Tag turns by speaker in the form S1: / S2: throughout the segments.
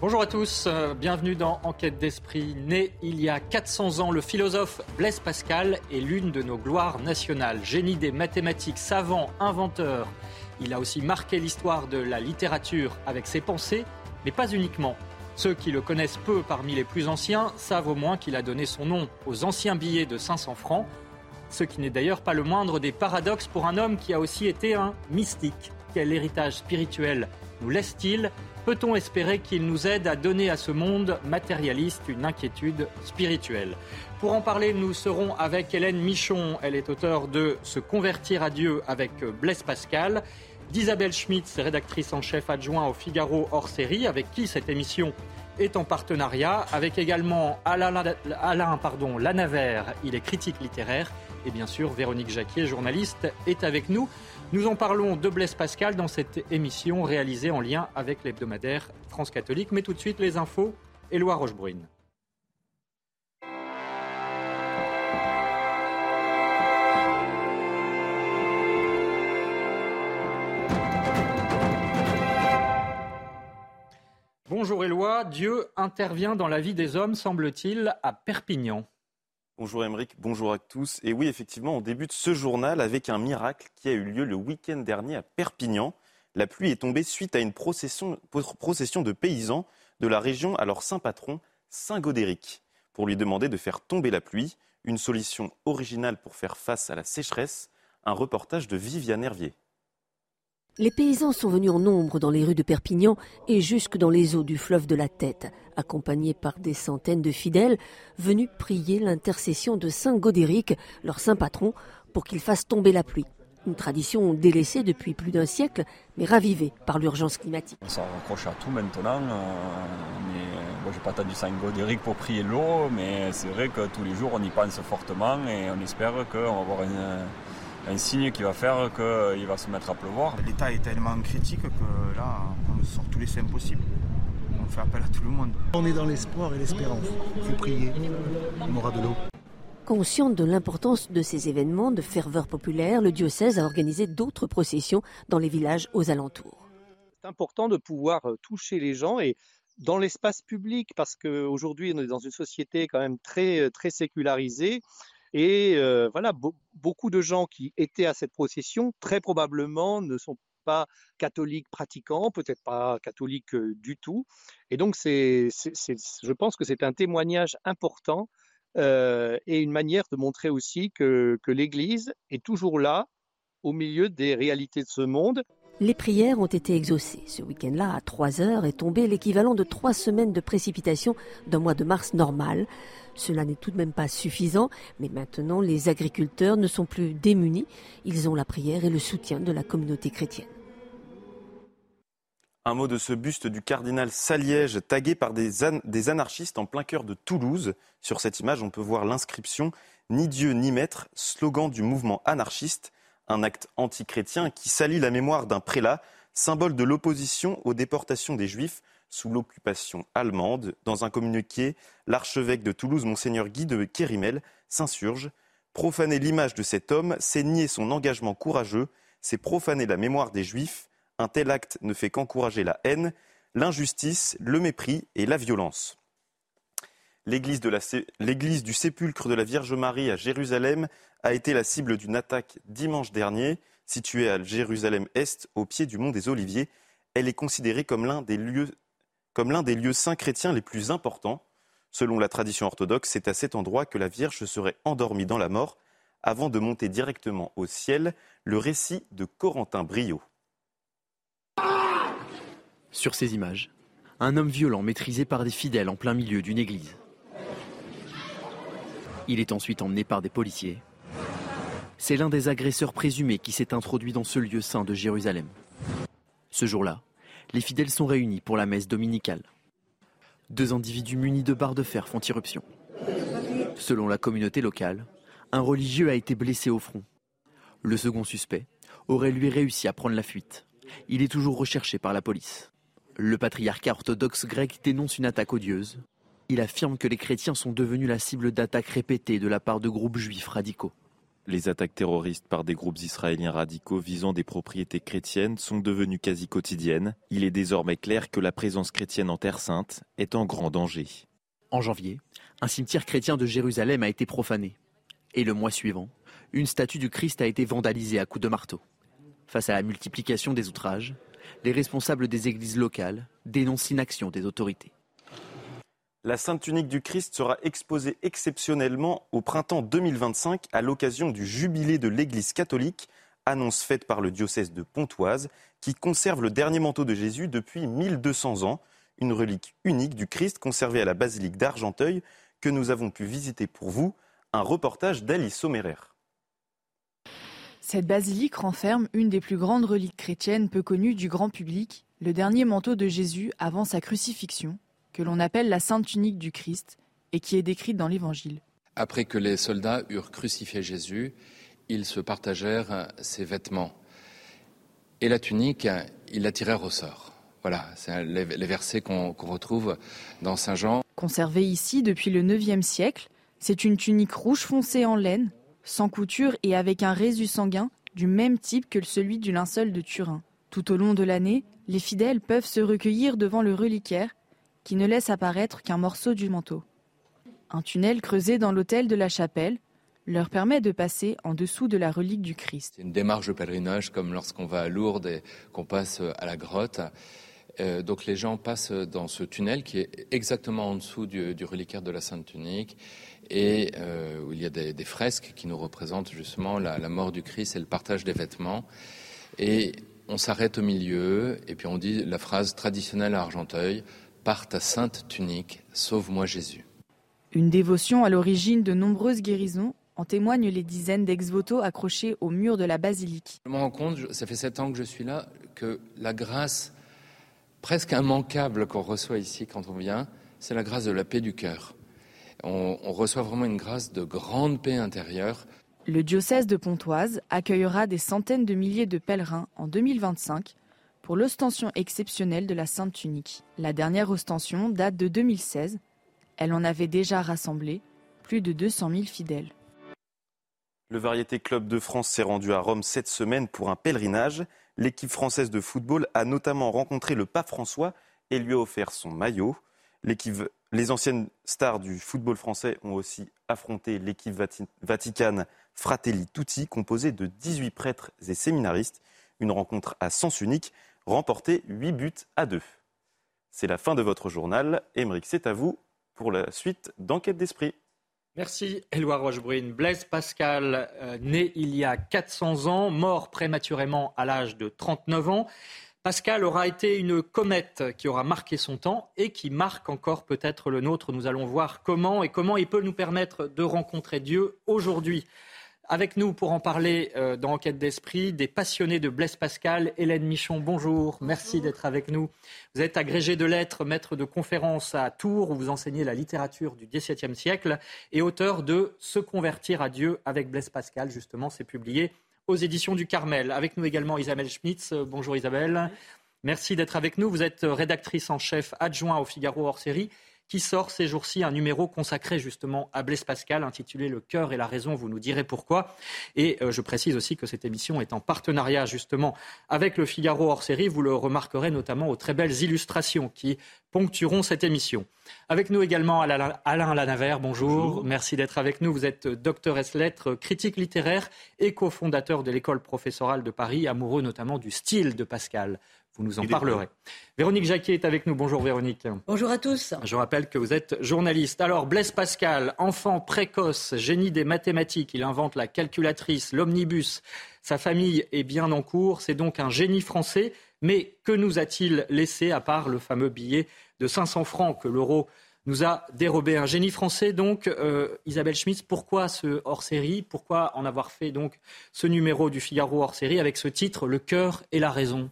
S1: Bonjour à tous, euh, bienvenue dans Enquête d'esprit. Né il y a 400 ans, le philosophe Blaise Pascal est l'une de nos gloires nationales. Génie des mathématiques, savant, inventeur. Il a aussi marqué l'histoire de la littérature avec ses pensées, mais pas uniquement. Ceux qui le connaissent peu parmi les plus anciens savent au moins qu'il a donné son nom aux anciens billets de 500 francs, ce qui n'est d'ailleurs pas le moindre des paradoxes pour un homme qui a aussi été un mystique. Quel héritage spirituel nous laisse-t-il Peut-on espérer qu'il nous aide à donner à ce monde matérialiste une inquiétude spirituelle? Pour en parler, nous serons avec Hélène Michon. Elle est auteure de Se convertir à Dieu avec Blaise Pascal. D'Isabelle Schmitz, rédactrice en chef adjoint au Figaro hors série, avec qui cette émission est en partenariat, avec également Alain, Alain pardon, Lanavert, il est critique littéraire, et bien sûr Véronique Jacquier, journaliste, est avec nous. Nous en parlons de Blaise Pascal dans cette émission réalisée en lien avec l'hebdomadaire France Catholique. Mais tout de suite, les infos, Éloi Rochebrune. Bonjour Éloi, Dieu intervient dans la vie des hommes, semble-t-il, à Perpignan.
S2: Bonjour Émeric, bonjour à tous. Et oui, effectivement, on débute ce journal avec un miracle qui a eu lieu le week-end dernier à Perpignan. La pluie est tombée suite à une procession, de paysans de la région à leur saint patron, Saint Godéric, pour lui demander de faire tomber la pluie, une solution originale pour faire face à la sécheresse, un reportage de Viviane Hervier.
S3: Les paysans sont venus en nombre dans les rues de Perpignan et jusque dans les eaux du fleuve de la Tête, accompagnés par des centaines de fidèles venus prier l'intercession de Saint Godéric, leur saint patron, pour qu'il fasse tomber la pluie. Une tradition délaissée depuis plus d'un siècle, mais ravivée par l'urgence climatique.
S4: S'en raccroche à tout maintenant. Euh, mais, n'ai pas attendu Saint Godéric pour prier l'eau, mais c'est vrai que tous les jours on y pense fortement et on espère qu'on va avoir une un signe qui va faire qu'il va se mettre à pleuvoir.
S5: L'état est tellement critique que là, on sort tous les seins possibles. On fait appel à tout le monde.
S6: On est dans l'espoir et l'espérance. Il faut prier. On aura de l'eau.
S3: Conscient de l'importance de ces événements de ferveur populaire, le diocèse a organisé d'autres processions dans les villages aux alentours.
S7: C'est important de pouvoir euh, toucher les gens et dans l'espace public parce qu'aujourd'hui on est dans une société quand même très, euh, très sécularisée. Et voilà, beaucoup de gens qui étaient à cette procession, très probablement, ne sont pas catholiques pratiquants, peut-être pas catholiques du tout. Et donc, je pense que c'est un témoignage important et une manière de montrer aussi que l'Église est toujours là, au milieu des réalités de ce monde.
S3: Les prières ont été exaucées. Ce week-end-là, à 3 heures, est tombé l'équivalent de trois semaines de précipitation d'un mois de mars normal. Cela n'est tout de même pas suffisant, mais maintenant les agriculteurs ne sont plus démunis. Ils ont la prière et le soutien de la communauté chrétienne.
S2: Un mot de ce buste du cardinal Saliège, tagué par des, des, anarchistes en plein cœur de Toulouse. Sur cette image, on peut voir l'inscription Ni Dieu ni maître, slogan du mouvement anarchiste un acte antichrétien qui salit la mémoire d'un prélat, symbole de l'opposition aux déportations des Juifs sous l'occupation allemande. Dans un communiqué, l'archevêque de Toulouse, monseigneur Guy de Kérimel, s'insurge. Profaner l'image de cet homme, c'est nier son engagement courageux, c'est profaner la mémoire des Juifs. Un tel acte ne fait qu'encourager la haine, l'injustice, le mépris et la violence. L'église, du sépulcre de la Vierge Marie à Jérusalem a été la cible d'une attaque dimanche dernier, située à Jérusalem-Est, au pied du mont des Oliviers. Elle est considérée comme l'un des lieux, comme l'un des lieux saints chrétiens les plus importants. Selon la tradition orthodoxe, c'est à cet endroit que la Vierge serait endormie dans la mort avant de monter directement au ciel. Le récit de Corentin Brio.
S8: Sur ces images, un homme violent maîtrisé par des fidèles en plein milieu d'une église. Il est ensuite emmené par des policiers c'est l'un des agresseurs présumés qui s'est introduit dans ce lieu saint de Jérusalem. Ce jour-là, les fidèles sont réunis pour la messe dominicale. Deux individus munis de barres de fer font irruption. Selon la communauté locale, un religieux a été blessé au front. Le second suspect aurait lui réussi à prendre la fuite. Il est toujours recherché par la police. Le patriarcat orthodoxe grec dénonce une attaque odieuse. Il affirme que les chrétiens sont devenus la cible d'attaques répétées de la part de groupes juifs radicaux.
S2: Les attaques terroristes par des groupes israéliens radicaux visant des propriétés chrétiennes sont devenues quasi quotidiennes. Il est désormais clair que la présence chrétienne en Terre sainte est en grand danger.
S8: En janvier, un cimetière chrétien de Jérusalem a été profané. Et le mois suivant, une statue du Christ a été vandalisée à coups de marteau. Face à la multiplication des outrages, les responsables des églises locales dénoncent l'inaction des autorités.
S2: La Sainte Tunique du Christ sera exposée exceptionnellement au printemps 2025 à l'occasion du jubilé de l'Église catholique, annonce faite par le diocèse de Pontoise, qui conserve le dernier manteau de Jésus depuis 1200 ans, une relique unique du Christ conservée à la basilique d'Argenteuil que nous avons pu visiter pour vous. Un reportage d'Alice Sommerer.
S9: Cette basilique renferme une des plus grandes reliques chrétiennes peu connues du grand public, le dernier manteau de Jésus avant sa crucifixion, que l'on appelle la Sainte Tunique du Christ et qui est décrite dans l'Évangile.
S10: Après que les soldats eurent crucifié Jésus, ils se partagèrent ses vêtements. Et la tunique, ils la tirèrent au sort. Voilà, c'est les, versets qu'on retrouve dans Saint Jean.
S9: Conservée ici depuis le IXe siècle, c'est une tunique rouge foncée en laine, sans couture et avec un résu sanguin du même type que celui du linceul de Turin. Tout au long de l'année, les fidèles peuvent se recueillir devant le reliquaire qui ne laisse apparaître qu'un morceau du manteau. Un tunnel creusé dans l'autel de la chapelle leur permet de passer en dessous de la relique du Christ.
S10: C'est une démarche de pèlerinage comme lorsqu'on va à Lourdes et qu'on passe à la grotte. Euh, donc les gens passent dans ce tunnel qui est exactement en dessous du, reliquaire de la Sainte Tunique et euh, où il y a des, fresques qui nous représentent justement la, la, mort du Christ et le partage des vêtements. Et on s'arrête au milieu et puis on dit la phrase traditionnelle à Argenteuil par ta sainte tunique, sauve-moi Jésus.
S9: Une dévotion à l'origine de nombreuses guérisons en témoignent les dizaines d'ex-voto accrochés au mur de la basilique.
S10: Je me rends compte, ça fait sept ans que je suis là, que la grâce presque immanquable qu'on reçoit ici quand on vient, c'est la grâce de la paix du cœur. On, on, reçoit vraiment une grâce de grande paix intérieure.
S9: Le diocèse de Pontoise accueillera des centaines de milliers de pèlerins en 2025 pour l'ostension exceptionnelle de la Sainte Tunique. La dernière ostension date de 2016. Elle en avait déjà rassemblé plus de 200 000 fidèles.
S2: Le Variété Club de France s'est rendu à Rome cette semaine pour un pèlerinage. L'équipe française de football a notamment rencontré le pape François et lui a offert son maillot. Les anciennes stars du football français ont aussi affronté l'équipe vaticane Fratelli Tutti, composée de 18 prêtres et séminaristes. Une rencontre à sens unique remporté 8 buts à 2. C'est la fin de votre journal. Émeric, c'est à vous pour la suite d'Enquête d'Esprit.
S1: Merci, Éloi Rochebrune. Blaise Pascal, euh, né il y a 400 ans, mort prématurément à l'âge de 39 ans. Pascal aura été une comète qui aura marqué son temps et qui marque encore peut-être le nôtre. Nous allons voir comment et comment il peut nous permettre de rencontrer Dieu aujourd'hui. Avec nous pour en parler euh, dans Enquête d'Esprit, des passionnés de Blaise Pascal. Hélène Michon, bonjour. Merci d'être avec nous. Vous êtes agrégé de lettres, maître de conférences à Tours, où vous enseignez la littérature du XVIIe siècle, et auteur de Se convertir à Dieu avec Blaise Pascal. Justement, c'est publié aux éditions du Carmel. Avec nous également Isabelle Schmitz. Bonjour Isabelle. Merci d'être avec nous. Vous êtes rédactrice en chef adjoint au Figaro hors série qui sort ces jours-ci un numéro consacré justement à Blaise Pascal, intitulé Le cœur et la raison, vous nous direz pourquoi. Et euh, je précise aussi que cette émission est en partenariat justement avec le Figaro hors série. Vous le remarquerez notamment aux très belles illustrations qui ponctueront cette émission. Avec nous également Alain Lanavert, bonjour. Merci d'être avec nous. Vous êtes docteur S lettres, critique littéraire et cofondateur de l'école professorale de Paris, amoureux notamment du style de Pascal. Vous nous en parlerez. Véronique Jacquet est avec nous. Bonjour Véronique.
S11: Bonjour à tous.
S1: Je rappelle que vous êtes journaliste. Alors Blaise Pascal, enfant précoce, génie des mathématiques, il invente la calculatrice, l'omnibus. Sa famille est bien en cours. C'est donc un génie français. Mais que nous a-t-il laissé à part le fameux billet de 500 francs que l'euro nous a dérobé? Un génie français. Donc, euh, Isabelle Schmitz, pourquoi ce hors-série? Pourquoi en avoir fait donc ce numéro du Figaro hors-série avec ce titre Le cœur et la raison?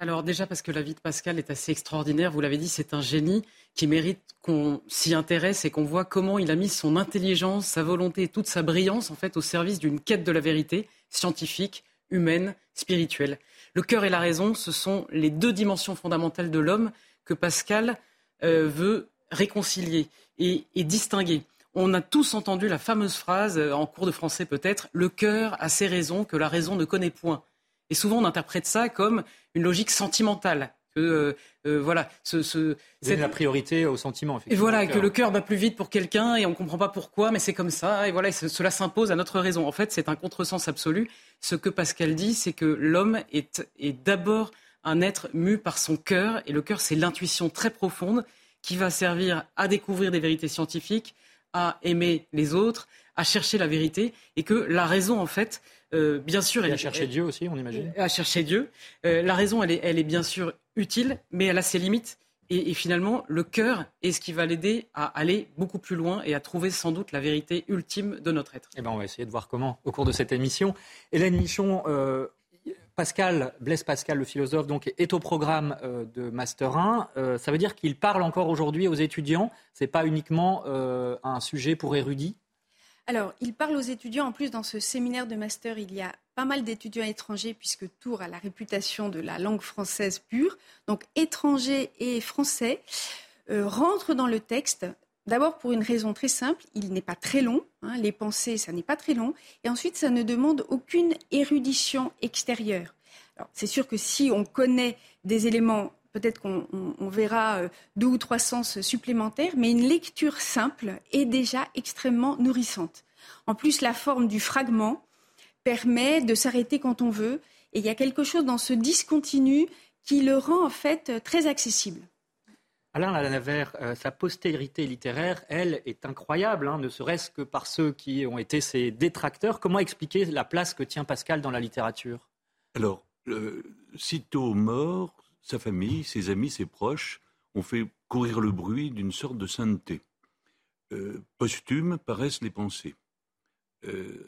S11: Alors déjà parce que la vie de Pascal est assez extraordinaire, vous l'avez dit, c'est un génie qui mérite qu'on s'y intéresse et qu'on voit comment il a mis son intelligence, sa volonté toute sa brillance en fait au service d'une quête de la vérité scientifique, humaine, spirituelle. Le cœur et la raison, ce sont les deux dimensions fondamentales de l'homme que Pascal euh, veut réconcilier et, distinguer. on a tous entendu la fameuse phrase, en cours de français peut-être, le cœur a ses raisons que la raison ne connaît point. Et souvent, on interprète ça comme une logique sentimentale. Que, euh, euh, voilà,
S1: ce, ce la priorité au sentiment.
S11: Et voilà, que le cœur bat plus vite pour quelqu'un et on ne comprend pas pourquoi, mais c'est comme ça. Et voilà, cela s'impose à notre raison. En fait, c'est un contresens absolu. Ce que Pascal dit, c'est que l'homme est, est d'abord un être mu par son cœur, et le cœur, c'est l'intuition très profonde qui va servir à découvrir des vérités scientifiques, à aimer les autres, à chercher la vérité, et que la raison, en fait, euh, bien sûr,
S1: elle, à chercher Dieu aussi, on imagine.
S11: À chercher Dieu. Euh, la raison, elle est, elle est bien sûr utile, mais elle a ses limites. Et, finalement, le cœur est ce qui va l'aider à aller beaucoup plus loin et à trouver sans doute la vérité ultime de notre être.
S1: Eh ben, on va essayer de voir comment au cours de cette émission. Hélène Michon, euh, Pascal, Blaise Pascal, le philosophe, donc, est au programme de Master 1. ça veut dire qu'il parle encore aujourd'hui aux étudiants. Ce n'est pas uniquement un sujet pour érudits
S12: alors, il parle aux étudiants. En plus, dans ce séminaire de master, il y a pas mal d'étudiants étrangers, puisque Tours a la réputation de la langue française pure. Donc, étrangers et français euh, rentrent dans le texte. D'abord pour une raison très simple, il n'est pas très long. Hein, les pensées, ça n'est pas très long. Et ensuite, ça ne demande aucune érudition extérieure. c'est sûr que si on connaît des éléments peut-être qu'on verra euh, deux ou trois sens supplémentaires, mais une lecture simple est déjà extrêmement nourrissante. En plus, la forme du fragment permet de s'arrêter quand on veut, et il y a quelque chose dans ce discontinu qui le rend en fait très accessible.
S1: Alain Lanavert, euh, sa postérité littéraire, elle, est incroyable, hein, ne serait-ce que par ceux qui ont été ses détracteurs. Comment expliquer la place que tient Pascal dans la littérature?
S13: Alors, sitôt mort, sa famille, ses amis, ses proches ont fait courir le bruit d'une sorte de sainteté. Euh, posthume paraissent les pensées. Euh,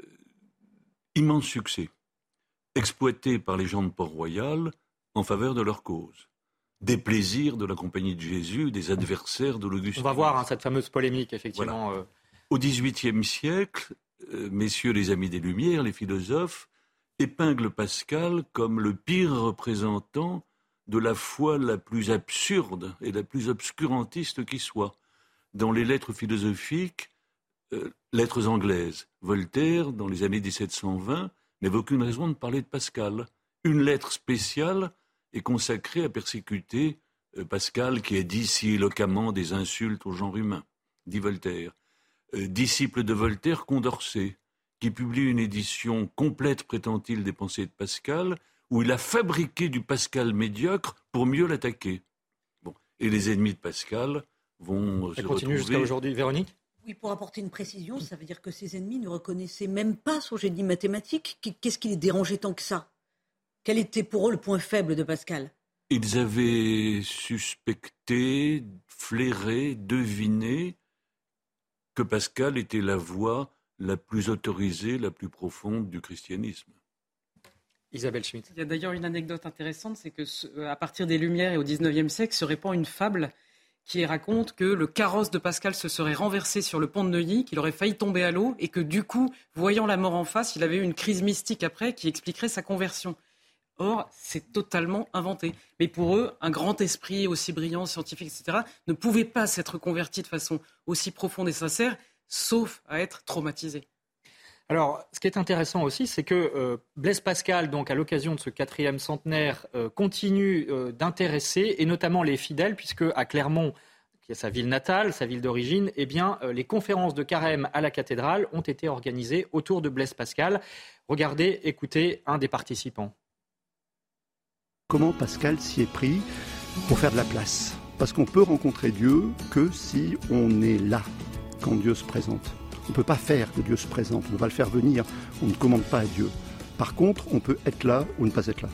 S13: immense succès, exploité par les gens de Port-Royal en faveur de leur cause. Des plaisirs de la Compagnie de Jésus, des adversaires de l'Augustin.
S1: On va voir hein, cette fameuse polémique, effectivement. Euh.
S13: Au XVIIIe siècle, messieurs les amis des Lumières, les philosophes, épinglent Pascal comme le pire représentant de la foi la plus absurde et la plus obscurantiste qui soit. Dans les lettres philosophiques, euh, lettres anglaises, Voltaire, dans les années 1720, n'avait aucune raison de parler de Pascal. Une lettre spéciale est consacrée à persécuter euh, Pascal, qui a dit si éloquemment des insultes au genre humain, dit Voltaire. Euh, disciple de Voltaire, Condorcet, qui publie une édition complète, prétend-il, des pensées de Pascal, où il a fabriqué du Pascal médiocre pour mieux l'attaquer. Bon. Et les ennemis de Pascal vont
S1: Ça continue jusqu'à aujourd'hui, Véronique?
S14: Oui, pour apporter une précision, ça veut dire que ses ennemis ne reconnaissaient même pas son génie mathématique. Qu'est-ce qui les dérangeait tant que ça? Quel était pour eux le point faible de Pascal?
S13: Ils avaient suspecté, flairé, deviné que Pascal était la voix la plus autorisée, la plus profonde du christianisme.
S1: Isabelle Schmitt.
S11: Il y a d'ailleurs une anecdote intéressante, c'est que à partir des Lumières et au XIXe siècle se répand une fable qui raconte que le carrosse de Pascal se serait renversé sur le pont de Neuilly, qu'il aurait failli tomber à l'eau et que du coup, voyant la mort en face, il avait eu une crise mystique après qui expliquerait sa conversion. Or, c'est totalement inventé. Mais pour eux, un grand esprit aussi brillant, scientifique, etc., ne pouvait pas s'être converti de façon aussi profonde et sincère, sauf à être traumatisé.
S1: Alors, ce qui est intéressant aussi, c'est que euh, Blaise Pascal, donc à l'occasion de ce quatrième centenaire, euh, continue euh, d'intéresser, et notamment les fidèles, puisque à Clermont, qui est sa ville natale, sa ville d'origine, eh bien, les conférences de carême à la cathédrale ont été organisées autour de Blaise Pascal. Regardez, écoutez un des participants.
S6: Comment Pascal s'y est pris pour faire de la place? Parce qu'on peut rencontrer Dieu que si on est là, quand Dieu se présente. On ne peut pas faire que Dieu se présente, on ne va le faire venir, on ne commande pas à Dieu. Par contre, on peut être là ou ne pas être là.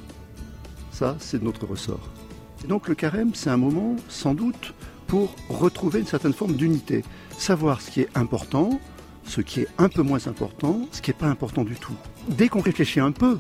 S6: Ça, c'est notre ressort. Et donc le carême, c'est un moment, sans doute, pour retrouver une certaine forme d'unité. Savoir ce qui est important, ce qui est un peu moins important, ce qui n'est pas important du tout. Dès qu'on réfléchit un peu,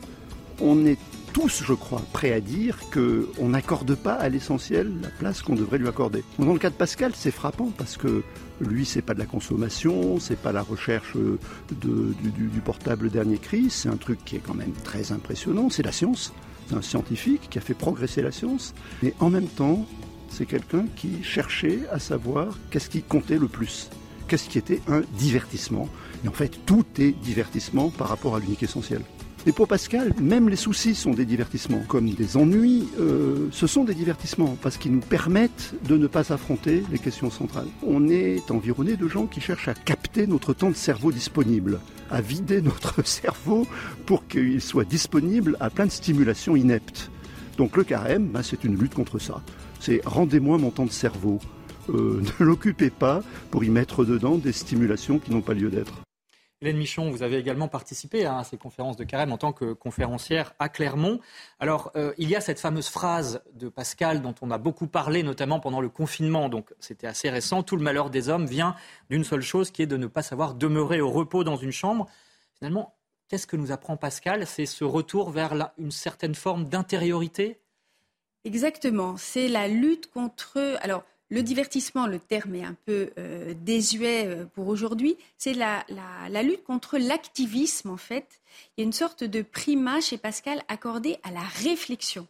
S6: on est tous, je crois, prêts à dire qu'on n'accorde pas à l'essentiel la place qu'on devrait lui accorder. Dans le cas de Pascal, c'est frappant parce que lui, c'est pas de la consommation, c'est pas la recherche du, portable dernier cri, c'est un truc qui est quand même très impressionnant, c'est la science. C'est un scientifique qui a fait progresser la science, mais en même temps, c'est quelqu'un qui cherchait à savoir qu'est-ce qui comptait le plus. qu'est-ce qui était un divertissement. Et en fait, tout est divertissement par rapport à l'unique essentiel. Et pour Pascal, même les soucis sont des divertissements, comme des ennuis, euh, ce sont des divertissements, parce qu'ils nous permettent de ne pas affronter les questions centrales. On est environné de gens qui cherchent à capter notre temps de cerveau disponible, à vider notre cerveau pour qu'il soit disponible à plein de stimulations ineptes. Donc le carême, bah, c'est une lutte contre ça. C'est rendez-moi mon temps de cerveau. Euh, ne l'occupez pas pour y mettre dedans des stimulations qui n'ont pas lieu d'être.
S1: Hélène Michon, vous avez également participé à ces conférences de carême en tant que conférencière à Clermont. Alors, euh, il y a cette fameuse phrase de Pascal dont on a beaucoup parlé, notamment pendant le confinement, donc c'était assez récent. Tout le malheur des hommes vient d'une seule chose, qui est de ne pas savoir demeurer au repos dans une chambre. Finalement, qu'est-ce que nous apprend Pascal? C'est ce retour vers une certaine forme d'intériorité?
S12: Exactement. C'est la lutte contre. Alors, le divertissement, le terme est un peu euh, désuet euh, pour aujourd'hui, c'est la, lutte contre l'activisme en fait. Il y a une sorte de primat chez Pascal accordé à la réflexion,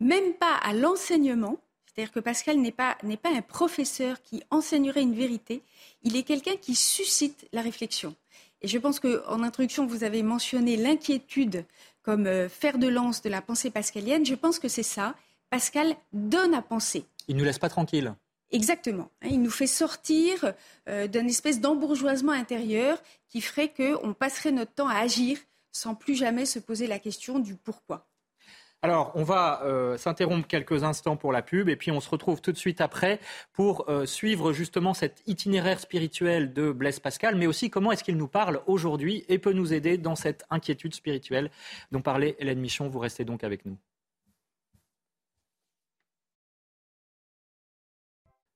S12: même pas à l'enseignement. C'est-à-dire que Pascal n'est pas, n'est pas un professeur qui enseignerait une vérité, il est quelqu'un qui suscite la réflexion. Et je pense qu'en introduction, vous avez mentionné l'inquiétude comme euh, fer de lance de la pensée pascalienne. Je pense que c'est ça. Pascal donne à penser.
S1: Il ne nous laisse pas tranquilles.
S12: Exactement. Hein, il nous fait sortir euh, d'une espèce d'embourgeoisement intérieur qui ferait qu'on passerait notre temps à agir sans plus jamais se poser la question du pourquoi.
S1: Alors, on va euh, s'interrompre quelques instants pour la pub et puis on se retrouve tout de suite après pour euh, suivre justement cet itinéraire spirituel de Blaise Pascal, mais aussi comment est-ce qu'il nous parle aujourd'hui et peut nous aider dans cette inquiétude spirituelle dont parlait Hélène Michon. Vous restez donc avec nous.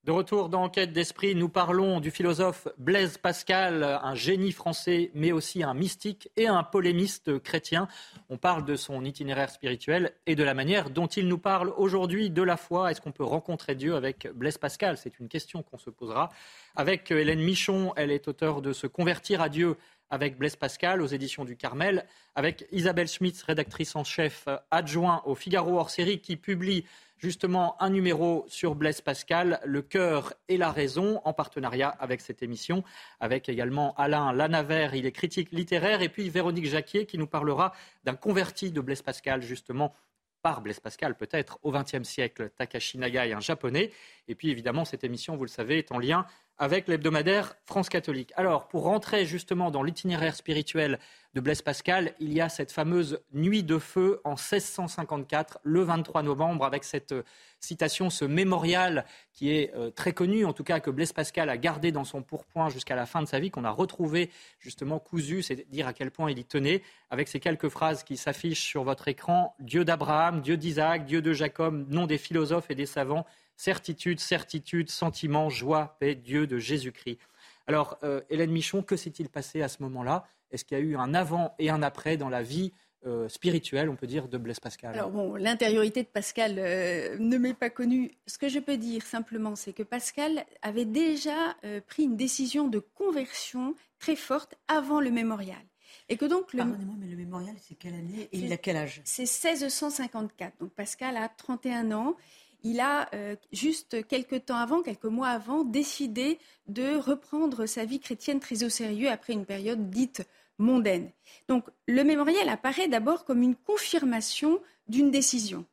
S1: De retour dans Enquête d'esprit, nous parlons du philosophe Blaise Pascal, un génie français, mais aussi un mystique et un polémiste chrétien. On parle de son itinéraire spirituel et de la manière dont il nous parle aujourd'hui de la foi. Est-ce qu'on peut rencontrer Dieu avec Blaise Pascal? C'est une question qu'on se posera. Avec Hélène Michon, elle est auteure de Se convertir à Dieu avec Blaise Pascal aux éditions du Carmel, avec Isabelle Schmitz, rédactrice en chef adjoint au Figaro hors série, qui publie justement un numéro sur Blaise Pascal, Le cœur et la raison, en partenariat avec cette émission, avec également Alain Lanavert, il est critique littéraire, et puis Véronique Jacquier qui nous parlera d'un converti de Blaise Pascal, justement par Blaise Pascal peut-être au XXe siècle, Takashi Nagai, un japonais. Et puis évidemment, cette émission, vous le savez, est en lien avec l'hebdomadaire France catholique. Alors, pour rentrer justement dans l'itinéraire spirituel de Blaise Pascal, il y a cette fameuse nuit de feu en 1654, le 23 novembre, avec cette euh, citation, ce mémorial qui est euh, très connu, en tout cas que Blaise Pascal a gardé dans son pourpoint jusqu'à la fin de sa vie, qu'on a retrouvé justement cousu, c'est dire à quel point il y tenait, avec ces quelques phrases qui s'affichent sur votre écran, Dieu d'Abraham, Dieu d'Isaac, Dieu de Jacob, nom des philosophes et des savants, certitude, certitude, sentiment, joie, paix, Dieu de Jésus-Christ. Alors, euh, Hélène Michon, que s'est-il passé à ce moment-là? Est-ce qu'il y a eu un avant et un après dans la vie euh, spirituelle, on peut dire, de Blaise Pascal?
S12: Alors bon, l'intériorité de Pascal euh, ne m'est pas connue. Ce que je peux dire simplement, c'est que Pascal avait déjà pris une décision de conversion très forte avant le mémorial.
S14: Et que donc le... Pardonnez-moi, mais le mémorial, c'est quelle année et il a quel âge?
S12: C'est 1654. Donc Pascal a 31 ans il a euh, juste quelques temps avant, quelques mois avant, décidé de reprendre sa vie chrétienne très au sérieux après une période dite mondaine. Donc le mémorial apparaît d'abord comme une confirmation d'une décision.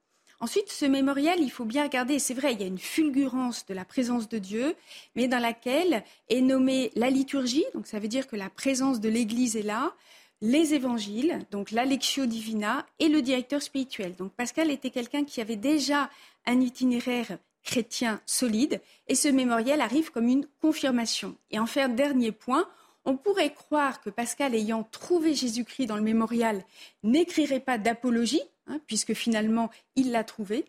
S12: Ensuite, ce mémorial, il faut bien regarder, c'est vrai, il y a une fulgurance de la présence de Dieu, mais dans laquelle est nommée la liturgie, donc ça veut dire que la présence de l'Église est là, les évangiles, donc la Divina, et le directeur spirituel. Donc Pascal était quelqu'un qui avait déjà un itinéraire chrétien solide, et ce mémorial arrive comme une confirmation. Et en faire dernier point, on pourrait croire que Pascal, ayant trouvé Jésus-Christ dans le mémorial, n'écrirait pas d'apologie, hein, puisque finalement il l'a trouvé.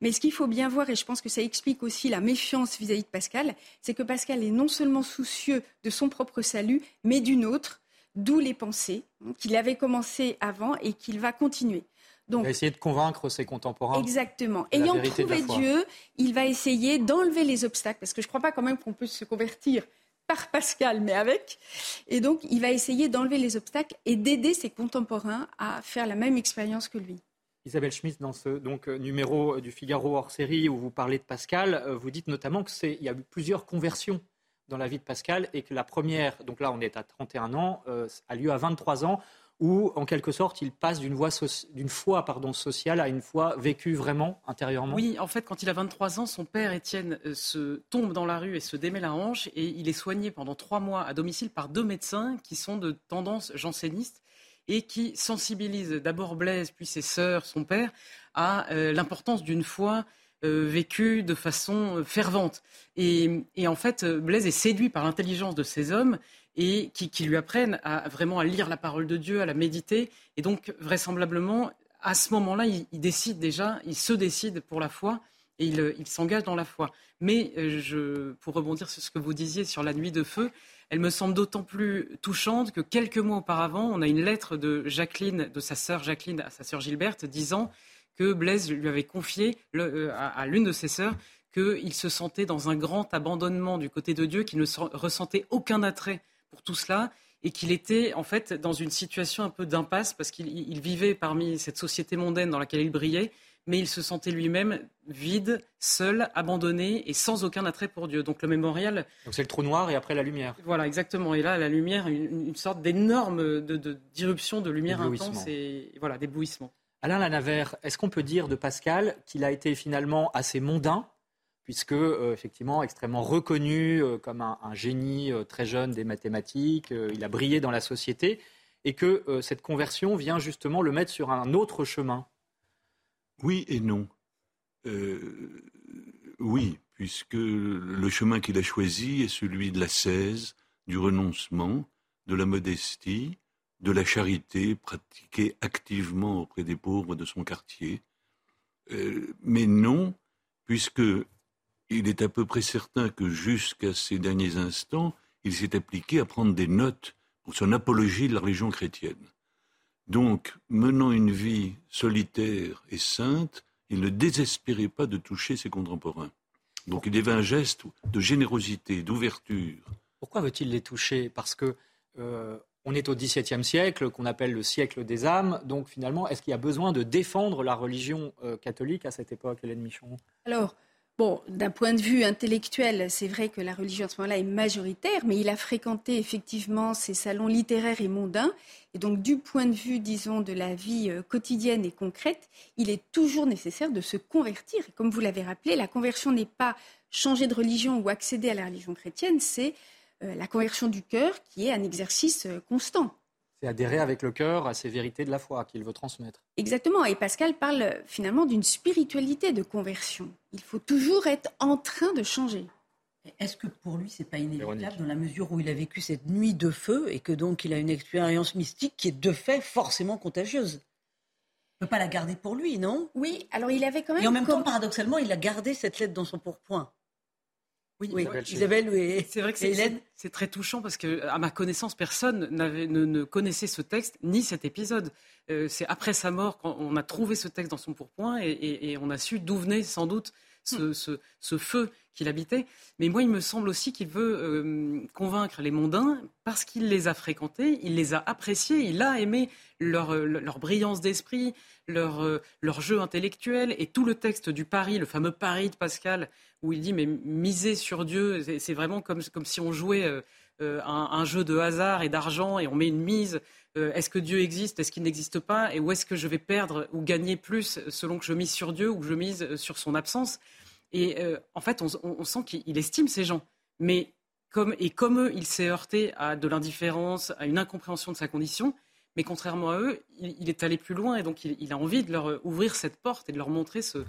S12: Mais ce qu'il faut bien voir, et je pense que ça explique aussi la méfiance vis à -vis de Pascal, c'est que Pascal est non seulement soucieux de son propre salut, mais d'une autre, d'où les pensées qu'il avait commencé avant et qu'il va continuer.
S1: Donc, il va essayer de convaincre ses contemporains.
S12: Exactement. Ayant trouvé Dieu, il va essayer d'enlever les obstacles, parce que je ne crois pas quand même qu'on peut se convertir par Pascal, mais avec. Et donc, il va essayer d'enlever les obstacles et d'aider ses contemporains à faire la même expérience que lui.
S1: Isabelle Schmitt, dans ce donc, euh, numéro du Figaro hors série où vous parlez de Pascal, euh, vous dites notamment qu'il y a eu plusieurs conversions dans la vie de Pascal et que la première, donc là on est à 31 ans, a lieu à 23 ans où, en quelque sorte, il passe d'une foi pardon, sociale à une foi vécue vraiment intérieurement
S11: Oui, en fait, quand il a 23 ans, son père, Étienne, euh, se tombe dans la rue et se démet la hanche, et il est soigné pendant trois mois à domicile par deux médecins qui sont de tendance janséniste et qui sensibilisent d'abord Blaise, puis ses sœurs, son père, à euh, l'importance d'une foi euh, vécue de façon fervente. Et, et, en fait, Blaise est séduit par l'intelligence de ces hommes et qui, lui apprennent à vraiment à lire la parole de Dieu, à la méditer. Et donc, vraisemblablement, à ce moment-là, il, décide déjà, il se décide pour la foi et il, s'engage dans la foi. Mais euh, pour rebondir sur ce que vous disiez sur la nuit de feu, elle me semble d'autant plus touchante que quelques mois auparavant, on a une lettre de Jacqueline, de sa sœur Jacqueline à sa sœur Gilberte, disant que Blaise lui avait confié euh, à, l'une de ses sœurs qu'il se sentait dans un grand abandonnement du côté de Dieu, qu'il ne ressentait aucun attrait pour tout cela et qu'il était en fait dans une situation un peu d'impasse parce qu'il vivait parmi cette société mondaine dans laquelle il brillait, mais il se sentait lui-même vide, seul, abandonné et sans aucun attrait pour Dieu. Donc le mémorial.
S1: Donc c'est le trou noir et après la lumière.
S11: Voilà, exactement. Et là, la lumière, une, sorte d'énorme d'irruption de, de, lumière intense et voilà, d'éblouissement.
S1: Alain Lanavert, est-ce qu'on peut dire de Pascal qu'il a été finalement assez mondain puisque euh, effectivement extrêmement reconnu euh, comme un, génie euh, très jeune des mathématiques, il a brillé dans la société, et que cette conversion vient justement le mettre sur un autre chemin.
S13: Oui et non. oui, puisque le chemin qu'il a choisi est celui de la cèse, du renoncement, de la modestie, de la charité pratiquée activement auprès des pauvres de son quartier. mais non, puisque il est à peu près certain que jusqu'à ces derniers instants, il s'est appliqué à prendre des notes pour son apologie de la religion chrétienne. Donc, menant une vie solitaire et sainte, il ne désespérait pas de toucher ses contemporains. Donc il avait un geste de générosité, d'ouverture.
S1: Pourquoi veut-il les toucher? Parce que euh, on est au XVIIe siècle, qu'on appelle le siècle des âmes. Donc finalement, est-ce qu'il y a besoin de défendre la religion euh, catholique à cette époque, Hélène Michon?
S12: Alors, Bon, d'un point de vue intellectuel, c'est vrai que la religion à ce moment-là est majoritaire, mais il a fréquenté effectivement ces salons littéraires et mondains. Et donc, du point de vue, disons, de la vie euh, quotidienne et concrète, il est toujours nécessaire de se convertir. Et comme vous l'avez rappelé, la conversion n'est pas changer de religion ou accéder à la religion chrétienne, c'est euh, la conversion du cœur qui est un exercice euh, constant.
S1: C'est adhérer avec le cœur à ces vérités de la foi qu'il veut transmettre.
S12: Exactement. Et Pascal parle finalement d'une spiritualité de conversion. Il faut toujours être en train de changer.
S14: Est-ce que pour lui, c'est pas inévitable dans la mesure où il a vécu cette nuit de feu et que donc il a une expérience mystique qui est de fait forcément contagieuse? Il ne peut pas la garder pour lui, non?
S12: Oui, alors il avait quand même.
S14: Et en même temps, paradoxalement, il a gardé cette lettre dans son pourpoint. Oui, Isabelle, oui.
S11: C'est vrai que c'est très touchant parce que, à ma connaissance, personne ne, ne, connaissait ce texte ni cet épisode. Euh, c'est après sa mort qu'on a trouvé ce texte dans son pourpoint et, on a su d'où venait sans doute ce, hmm. feu qu'il habitait. Mais moi, il me semble aussi qu'il veut euh, convaincre les mondains parce qu'il les a fréquentés, il les a appréciés, il a aimé leur, leur brillance d'esprit, leur, leur jeu intellectuel et tout le texte du pari, le fameux pari de Pascal où il dit mais miser sur Dieu, c'est vraiment comme, comme si on jouait euh, euh, un, jeu de hasard et d'argent et on met une mise. Euh, est-ce que Dieu existe? Est-ce qu'il n'existe pas? Et où est-ce que je vais perdre ou gagner plus selon que je mise sur Dieu ou que je mise sur son absence? Et en fait, on, sent qu'il estime ces gens. Mais comme, et comme eux, il s'est heurté à de l'indifférence, à une incompréhension de sa condition. Mais contrairement à eux, il, est allé plus loin et donc il, a envie de leur ouvrir cette porte et de leur montrer ce,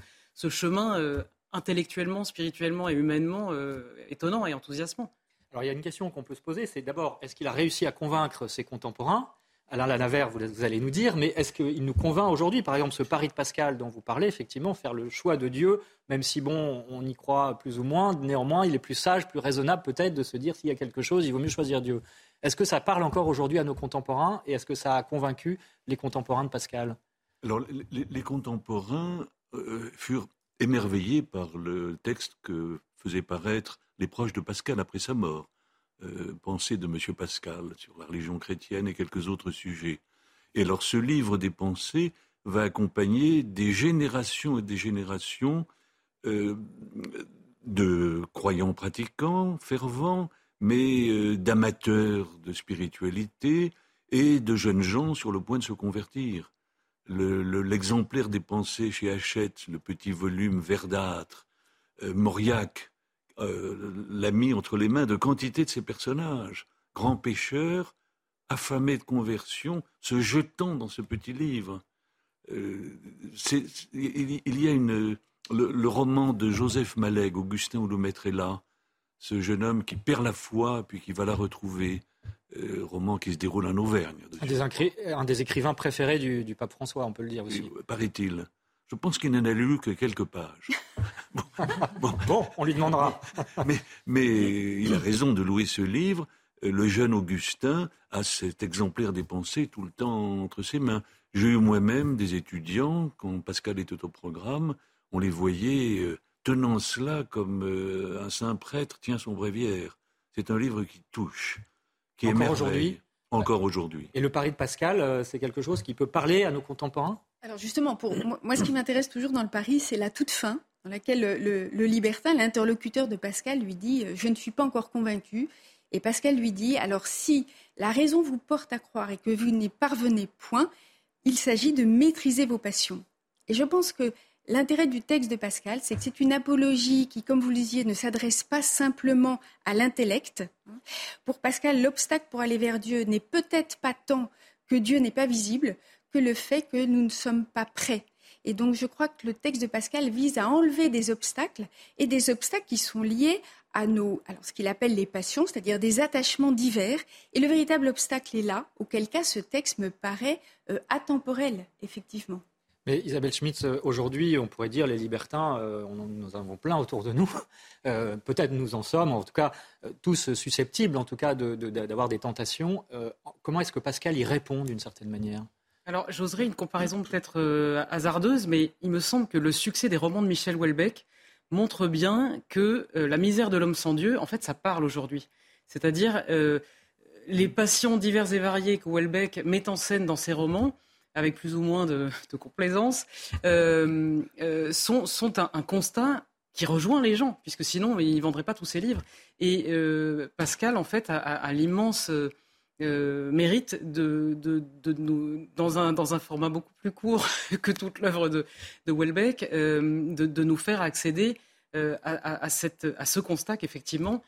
S11: chemin intellectuellement, spirituellement et humainement euh, étonnant et enthousiasmant.
S1: Alors il y a une question qu'on peut se poser, c'est d'abord, est-ce qu'il a réussi à convaincre ses contemporains? Alain Lanavert, vous, allez nous dire, mais est-ce qu'il nous convainc aujourd'hui, par exemple, ce pari de Pascal dont vous parlez, effectivement, faire le choix de Dieu, même si, bon, on y croit plus ou moins, néanmoins, il est plus sage, plus raisonnable peut-être de se dire s'il y a quelque chose, il vaut mieux choisir Dieu. Est-ce que ça parle encore aujourd'hui à nos contemporains et est-ce que ça a convaincu les contemporains de Pascal?
S13: Alors, les, contemporains euh, furent émerveillé par le texte que faisaient paraître les proches de Pascal après sa mort. Euh, pensée de M. Pascal sur la religion chrétienne et quelques autres sujets. Et alors ce livre des pensées va accompagner des générations et des générations euh, de croyants pratiquants, fervents, mais euh, d'amateurs de spiritualité et de jeunes gens sur le point de se convertir. L'exemplaire des pensées chez Hachette, le petit volume verdâtre, Mauriac euh, l'a mis entre les mains de quantité de ces personnages, grands pêcheurs, affamés de conversion, se jetant dans ce petit livre. il, y a une, le, roman de Joseph Malek, Augustin maître est là, ce jeune homme qui perd la foi puis qui va la retrouver. Euh, roman qui se déroule en Auvergne.
S1: Un des, écrivains préférés du, pape François, on peut le dire aussi.
S13: Paraît-il. Je pense qu'il n'en a lu que quelques pages.
S1: bon, on lui demandera.
S13: mais, mais, il a raison de louer ce livre. Euh, le jeune Augustin a cet exemplaire des pensées tout le temps entre ses mains. J'ai eu moi-même des étudiants, quand Pascal était au programme, on les voyait euh, tenant cela comme euh, un saint prêtre tient son bréviaire. C'est un livre qui touche, qui est Encore aujourd'hui? Encore aujourd'hui.
S1: Et le pari de Pascal, euh, c'est quelque chose qui peut parler à nos contemporains?
S12: Alors justement, pour moi, ce qui m'intéresse toujours dans le pari, c'est la toute fin, dans laquelle le, libertin, l'interlocuteur de Pascal, lui dit Je ne suis pas encore convaincu. Et Pascal lui dit Alors si la raison vous porte à croire et que vous n'y parvenez point, il s'agit de maîtriser vos passions. Et je pense que L'intérêt du texte de Pascal, c'est que c'est une apologie qui, comme vous le disiez, ne s'adresse pas simplement à l'intellect. Pour Pascal, l'obstacle pour aller vers Dieu n'est peut-être pas tant que Dieu n'est pas visible que le fait que nous ne sommes pas prêts. Et donc je crois que le texte de Pascal vise à enlever des obstacles et des obstacles qui sont liés à nos, alors ce qu'il appelle les passions, c'est-à-dire des attachements divers. Et le véritable obstacle est là, auquel cas ce texte me paraît euh, atemporel, effectivement.
S1: Mais Isabelle Schmitz, euh, aujourd'hui, on pourrait dire les libertins, euh, nous en avons plein autour de nous. Euh, peut-être nous en sommes, en tout cas, tous susceptibles, en tout cas, d'avoir des tentations. comment est-ce que Pascal y répond d'une certaine manière?
S11: Alors, j'oserais une comparaison peut-être hasardeuse, mais il me semble que le succès des romans de Michel Houellebecq montre bien que la misère de l'homme sans Dieu, en fait, ça parle aujourd'hui. C'est-à-dire les passions diverses et variées que Houellebecq met en scène dans ses romans, avec plus ou moins de, complaisance, euh, euh, sont, un, constat qui rejoint les gens, puisque sinon, ils ne vendraient pas tous ces livres. Et euh, Pascal, en fait, a, l'immense mérite de, nous, dans un, dans un format beaucoup plus court que toute l'œuvre de, de Welbeck, de, nous faire accéder à, cette, à ce constat qu'effectivement,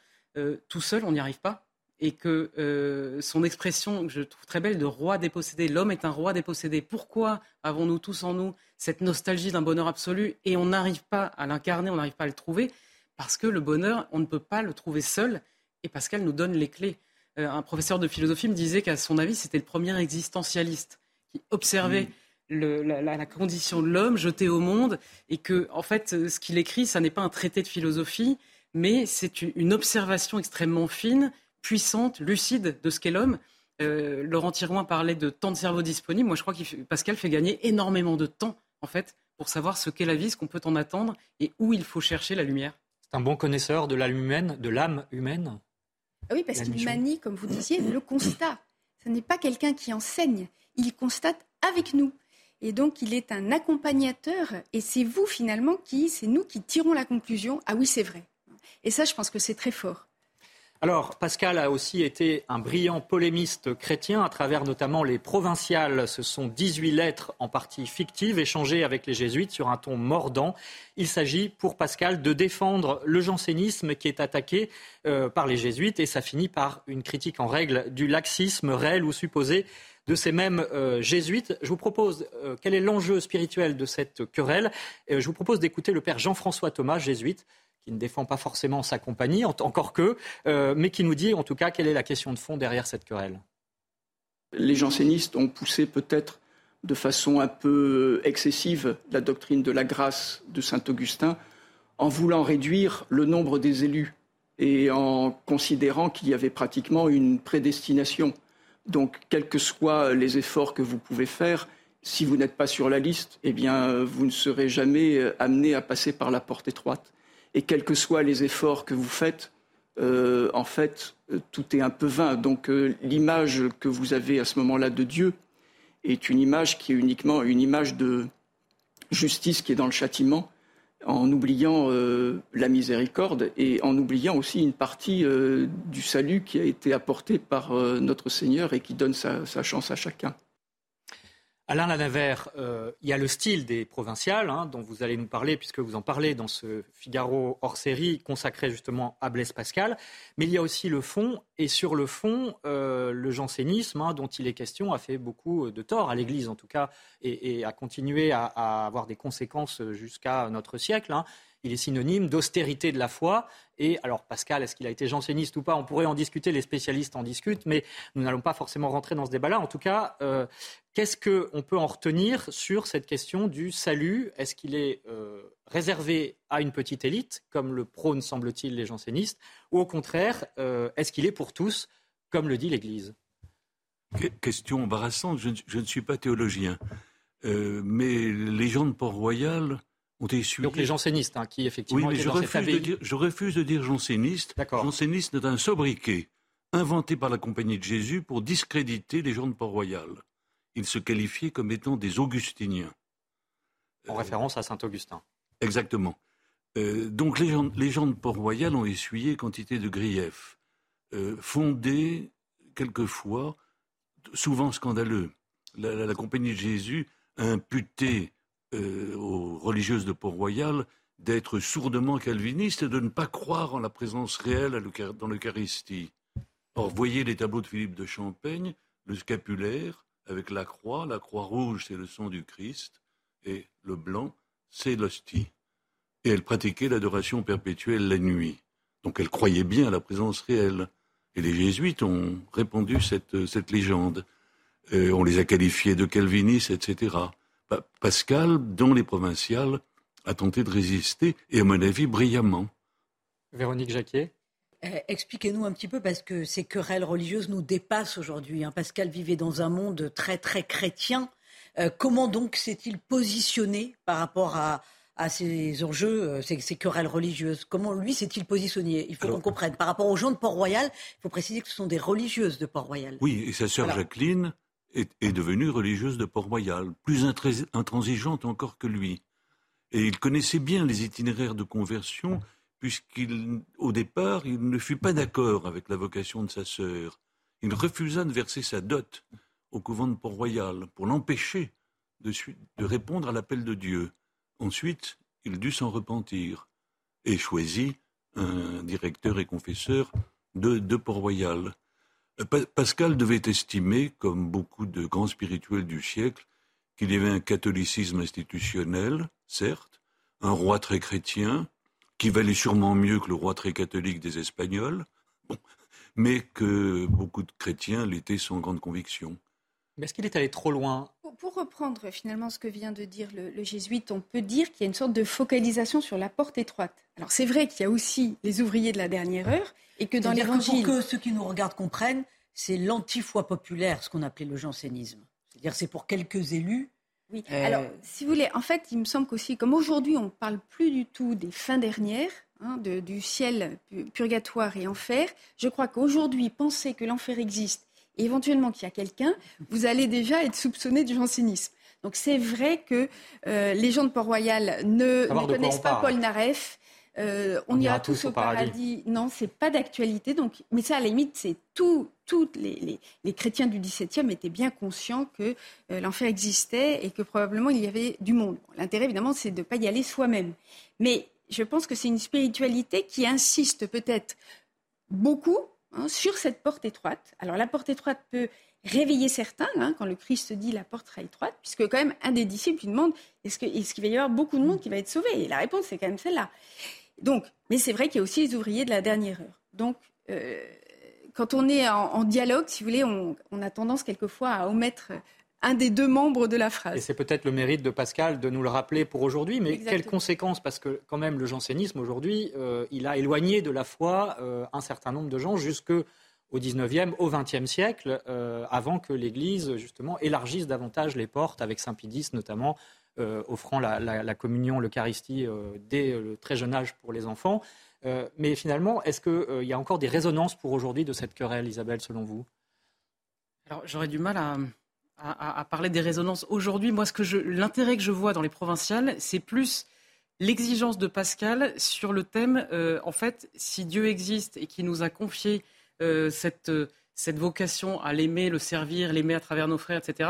S11: tout seul, on n'y arrive pas et que euh, son expression, que je trouve très belle, de roi dépossédé, l'homme est un roi dépossédé. Pourquoi avons-nous tous en nous cette nostalgie d'un bonheur absolu et on n'arrive pas à l'incarner, on n'arrive pas à le trouver? Parce que le bonheur, on ne peut pas le trouver seul et Pascal nous donne les clés. Euh, un professeur de philosophie me disait qu'à son avis, c'était le premier existentialiste qui observait mm. la, condition de l'homme jeté au monde et que, en fait, ce qu'il écrit, ça n'est pas un traité de philosophie, mais c'est une observation extrêmement fine puissante, lucide de ce qu'est l'homme. Euh, Laurent Tirouin parlait de temps de cerveau disponible. Moi, je crois que Pascal fait gagner énormément de temps, en fait, pour savoir ce qu'est la vie, ce qu'on peut en attendre et où il faut chercher la lumière.
S1: C'est un bon connaisseur de l'âme humaine, de l'âme humaine?
S12: Ah oui, parce qu'il manie, comme vous disiez, le constat. Ce n'est pas quelqu'un qui enseigne, il constate avec nous. Et donc, il est un accompagnateur, et c'est vous finalement qui, c'est nous qui tirons la conclusion. Ah oui, c'est vrai. Et ça, je pense que c'est très fort.
S1: Alors, Pascal a aussi été un brillant polémiste chrétien à travers notamment les provinciales. Ce sont 18 lettres en partie fictives échangées avec les jésuites sur un ton mordant. Il s'agit pour Pascal de défendre le jansénisme qui est attaqué euh, par les jésuites et ça finit par une critique en règle du laxisme réel ou supposé de ces mêmes euh, jésuites. Je vous propose, euh, quel est l'enjeu spirituel de cette querelle? Je vous propose d'écouter le père Jean-François Thomas, jésuite, qui ne défend pas forcément sa compagnie, encore que, euh, mais qui nous dit en tout cas quelle est la question de fond derrière cette querelle.
S15: Les jansénistes ont poussé peut-être de façon un peu excessive la doctrine de la grâce de saint Augustin en voulant réduire le nombre des élus et en considérant qu'il y avait pratiquement une prédestination. Donc, quels que soient les efforts que vous pouvez faire, si vous n'êtes pas sur la liste, eh bien, vous ne serez jamais amené à passer par la porte étroite et quels que soient les efforts que vous faites, euh, en fait, euh, tout est un peu vain. Donc euh, l'image que vous avez à ce moment-là de Dieu est une image qui est uniquement une image de justice qui est dans le châtiment en oubliant la miséricorde et en oubliant aussi une partie du salut qui a été apporté par notre Seigneur et qui donne sa chance à chacun.
S1: Alain Lanavert, euh, il y a le style des provinciales hein, dont vous allez nous parler, puisque vous en parlez dans ce Figaro hors série consacré justement à Blaise Pascal. Mais il y a aussi le fond, et sur le fond, euh, le jansénisme hein, dont il est question a fait beaucoup de tort à l'Église en tout cas, et, a continué à, avoir des conséquences jusqu'à notre siècle. Hein il est synonyme d'austérité de la foi. Et alors, Pascal, est-ce qu'il a été janséniste ou pas? On pourrait en discuter, les spécialistes en discutent, mais nous n'allons pas forcément rentrer dans ce débat-là. En tout cas, euh, qu'est-ce qu'on peut en retenir sur cette question du salut? Est-ce qu'il est, euh, réservé à une petite élite, comme le prônent, semble-t-il, les jansénistes, ou au contraire, euh, est-ce qu'il est pour tous, comme le dit l'Église?
S13: Question embarrassante, je, je, ne suis pas théologien, mais les gens de Port-Royal
S1: donc les jansénistes, hein, qui effectivement
S13: oui, mais je, refuse de dire, je refuse de dire janséniste. Janséniste est un sobriquet inventé par la Compagnie de Jésus pour discréditer les gens de Port-Royal. Ils se qualifiaient comme étant des augustiniens.
S1: En référence à Saint-Augustin.
S13: Exactement. Euh, donc les gens, les gens, de Port-Royal ont essuyé quantité de griefs, euh, fondés quelquefois, souvent scandaleux. La, la, Compagnie de Jésus a imputé euh, aux religieuses de Port-Royal d'être sourdement calvinistes et de ne pas croire en la présence réelle dans l'Eucharistie. Or, voyez les tableaux de Philippe de Champaigne, le scapulaire avec la croix, la croix rouge c'est le sang du Christ et le blanc c'est l'hostie. Et elle pratiquait l'adoration perpétuelle la nuit. Donc elle croyait bien à la présence réelle. Et les jésuites ont répandu cette, cette légende. Euh, on les a qualifiés de calvinistes, etc. Pascal, dans les provinciales, a tenté de résister, et à mon avis, brillamment.
S1: Véronique Jacquier
S14: eh, Expliquez-nous un petit peu, parce que ces querelles religieuses nous dépassent aujourd'hui. Hein. Pascal vivait dans un monde très, très chrétien. Euh, comment donc s'est-il positionné par rapport à, ces enjeux, euh, ces, querelles religieuses? Comment lui s'est-il positionné? Il faut qu'on comprenne. Par rapport aux gens de Port-Royal, il faut préciser que ce sont des religieuses de Port-Royal.
S13: Oui, et sa sœur Jacqueline est, devenue religieuse de Port-Royal, plus intransigeante encore que lui. Et il connaissait bien les itinéraires de conversion, puisqu'au départ, il ne fut pas d'accord avec la vocation de sa sœur. Il refusa de verser sa dot au couvent de Port-Royal pour l'empêcher de, répondre à l'appel de Dieu. Ensuite, il dut s'en repentir et choisit un directeur et confesseur de Port-Royal. Pascal devait estimer, comme beaucoup de grands spirituels du siècle, qu'il y avait un catholicisme institutionnel, certes, un roi très chrétien, qui valait sûrement mieux que le roi très catholique des Espagnols, mais que beaucoup de chrétiens l'étaient sans grande conviction.
S1: Est-ce qu'il est allé trop loin
S12: pour, reprendre finalement ce que vient de dire le, jésuite, on peut dire qu'il y a une sorte de focalisation sur la porte étroite. Alors c'est vrai qu'il y a aussi les ouvriers de la dernière heure et que dans l'évangile...
S14: Pour que ceux qui nous regardent comprennent, c'est l'anti-foi populaire, ce qu'on appelait le jansénisme. C'est-à-dire c'est pour quelques élus.
S12: Oui, euh, alors si vous voulez, en fait, il me semble qu'aussi, comme aujourd'hui on ne parle plus du tout des fins dernières, hein, du ciel, purgatoire et enfer, je crois qu'aujourd'hui, penser que l'enfer existe éventuellement qu'il y a quelqu'un, vous allez déjà être soupçonné du jansénisme. Donc c'est vrai que euh, les gens de Port-Royal ne, connaissent pas Paul Naref. Euh, on, ira tous au paradis. Non, c'est pas d'actualité. Donc, mais ça, à la limite, c'est tout. Tous les, chrétiens du XVIIe étaient bien conscients que euh, l'enfer existait et que probablement il y avait du monde. L'intérêt, évidemment, c'est de ne pas y aller soi-même. Mais je pense que c'est une spiritualité qui insiste peut-être beaucoup hein, sur cette porte étroite. Alors, la porte étroite peut réveiller certains, hein, quand le Christ dit la porte sera étroite, puisque quand même un des disciples lui demande est-ce qu'il va y avoir beaucoup de monde qui va être sauvé? Et la réponse, c'est quand même celle-là. Donc, mais c'est vrai qu'il y a aussi les ouvriers de la dernière heure. Donc, euh, quand on est en, dialogue, si vous voulez, on, a tendance quelquefois à omettre un des deux membres de la phrase.
S1: Et c'est peut-être le mérite de Pascal de nous le rappeler pour aujourd'hui, mais quelles conséquences Parce que quand même, le jansénisme, aujourd'hui, euh, il a éloigné de la foi euh, un certain nombre de gens jusque au 19e, au 20e siècle, avant que l'Église, justement, élargisse davantage les portes, avec Saint-Pédis notamment, euh, offrant la, communion, l'Eucharistie euh, dès le très jeune âge pour les enfants. Euh, mais finalement, est-ce qu'il y a encore des résonances pour aujourd'hui de cette querelle, Isabelle, selon vous?
S11: Alors, j'aurais du mal à, parler des résonances aujourd'hui. Moi, l'intérêt que je vois dans les provinciales, c'est plus l'exigence de Pascal sur le thème, en fait, si Dieu existe et qui nous a confié cette cette vocation à l'aimer, le servir, l'aimer à travers nos frères, etc.,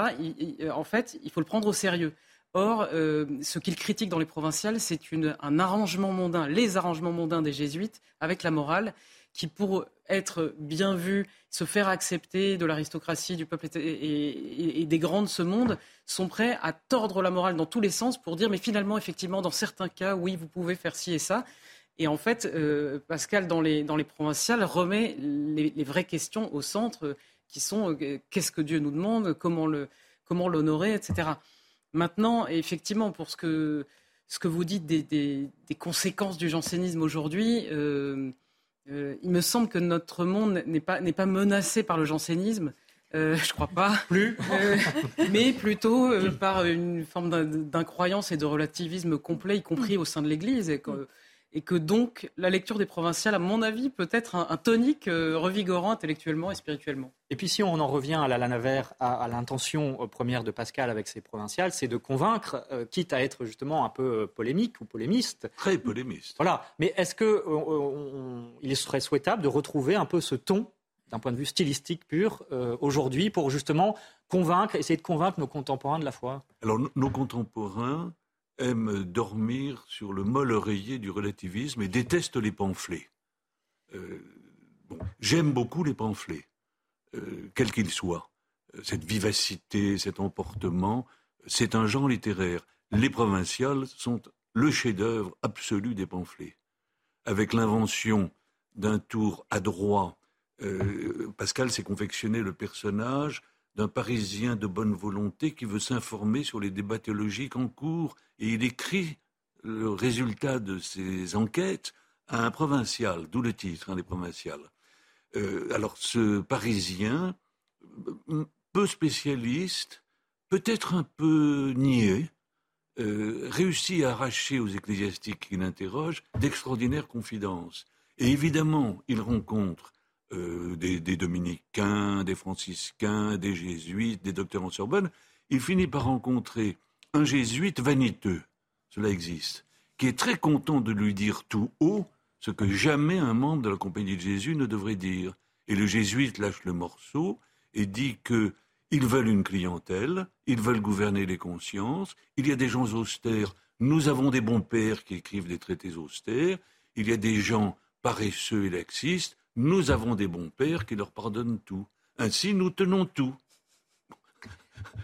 S11: en fait, il faut le prendre au sérieux. Or, euh, ce qu'il critique dans les provinciales, c'est un arrangement mondain, les arrangements mondains des jésuites avec la morale, qui, pour être bien vu, se faire accepter de l'aristocratie, du peuple et, des grands de ce monde, sont prêts à tordre la morale dans tous les sens pour dire, mais finalement, effectivement, dans certains cas, oui, vous pouvez faire ci et ça. Et en fait, euh, Pascal, dans les, dans les provinciales, remet les, vraies questions au centre, qui sont euh, qu'est-ce que Dieu nous demande, comment le comment l'honorer, etc. Maintenant, effectivement, pour ce que, ce que vous dites des, des, conséquences du jansénisme aujourd'hui, euh, il me semble que notre monde n'est pas, pas menacé par le jansénisme. Euh, je crois pas.
S1: Plus.
S11: mais plutôt par une forme d'incroyance et de relativisme complet, y compris au sein de l'Église. Et et que donc la lecture des provinciales, à mon avis, peut être un, tonique euh, revigorant intellectuellement et spirituellement.
S1: Et puis si on en revient à la Lanavert, à, l'intention euh, première de Pascal avec ses provinciales, c'est de convaincre, euh, quitte à être justement un peu polémique ou polémiste.
S13: Très polémiste.
S1: Voilà. Mais est-ce qu'il serait souhaitable de retrouver un peu ce ton d'un point de vue stylistique pur aujourd'hui pour justement convaincre, essayer de convaincre nos contemporains de la foi?
S13: Alors nos contemporains aime dormir sur le molle oreiller du relativisme et déteste les pamphlets. Euh, j'aime beaucoup les pamphlets, euh, quels qu'ils soient. Euh, cette vivacité, cet emportement, c'est un genre littéraire. Les provinciales sont le chef-d'œuvre absolu des pamphlets. Avec l'invention d'un tour adroit, Pascal s'est confectionné le personnage d'un Parisien de bonne volonté qui veut s'informer sur les débats théologiques en cours et il écrit le résultat de ses enquêtes à un provincial, d'où le titre, un des provinciales. Euh, alors ce Parisien, peu spécialiste, peut-être un peu niais, euh, réussit à arracher aux ecclésiastiques qui l'interrogent d'extraordinaires confidences. Et évidemment, il rencontre euh, des, dominicains, des franciscains, des jésuites, des docteurs en Sorbonne, il finit par rencontrer un jésuite vaniteux, cela existe, qui est très content de lui dire tout haut ce que jamais un membre de la Compagnie de Jésus ne devrait dire. Et le jésuite lâche le morceau et dit que ils veulent une clientèle, ils veulent gouverner les consciences, il y a des gens austères, nous avons des bons pères qui écrivent des traités austères, il y a des gens paresseux et laxistes, nous avons des bons pères qui leur pardonnent tout. Ainsi, nous tenons tout.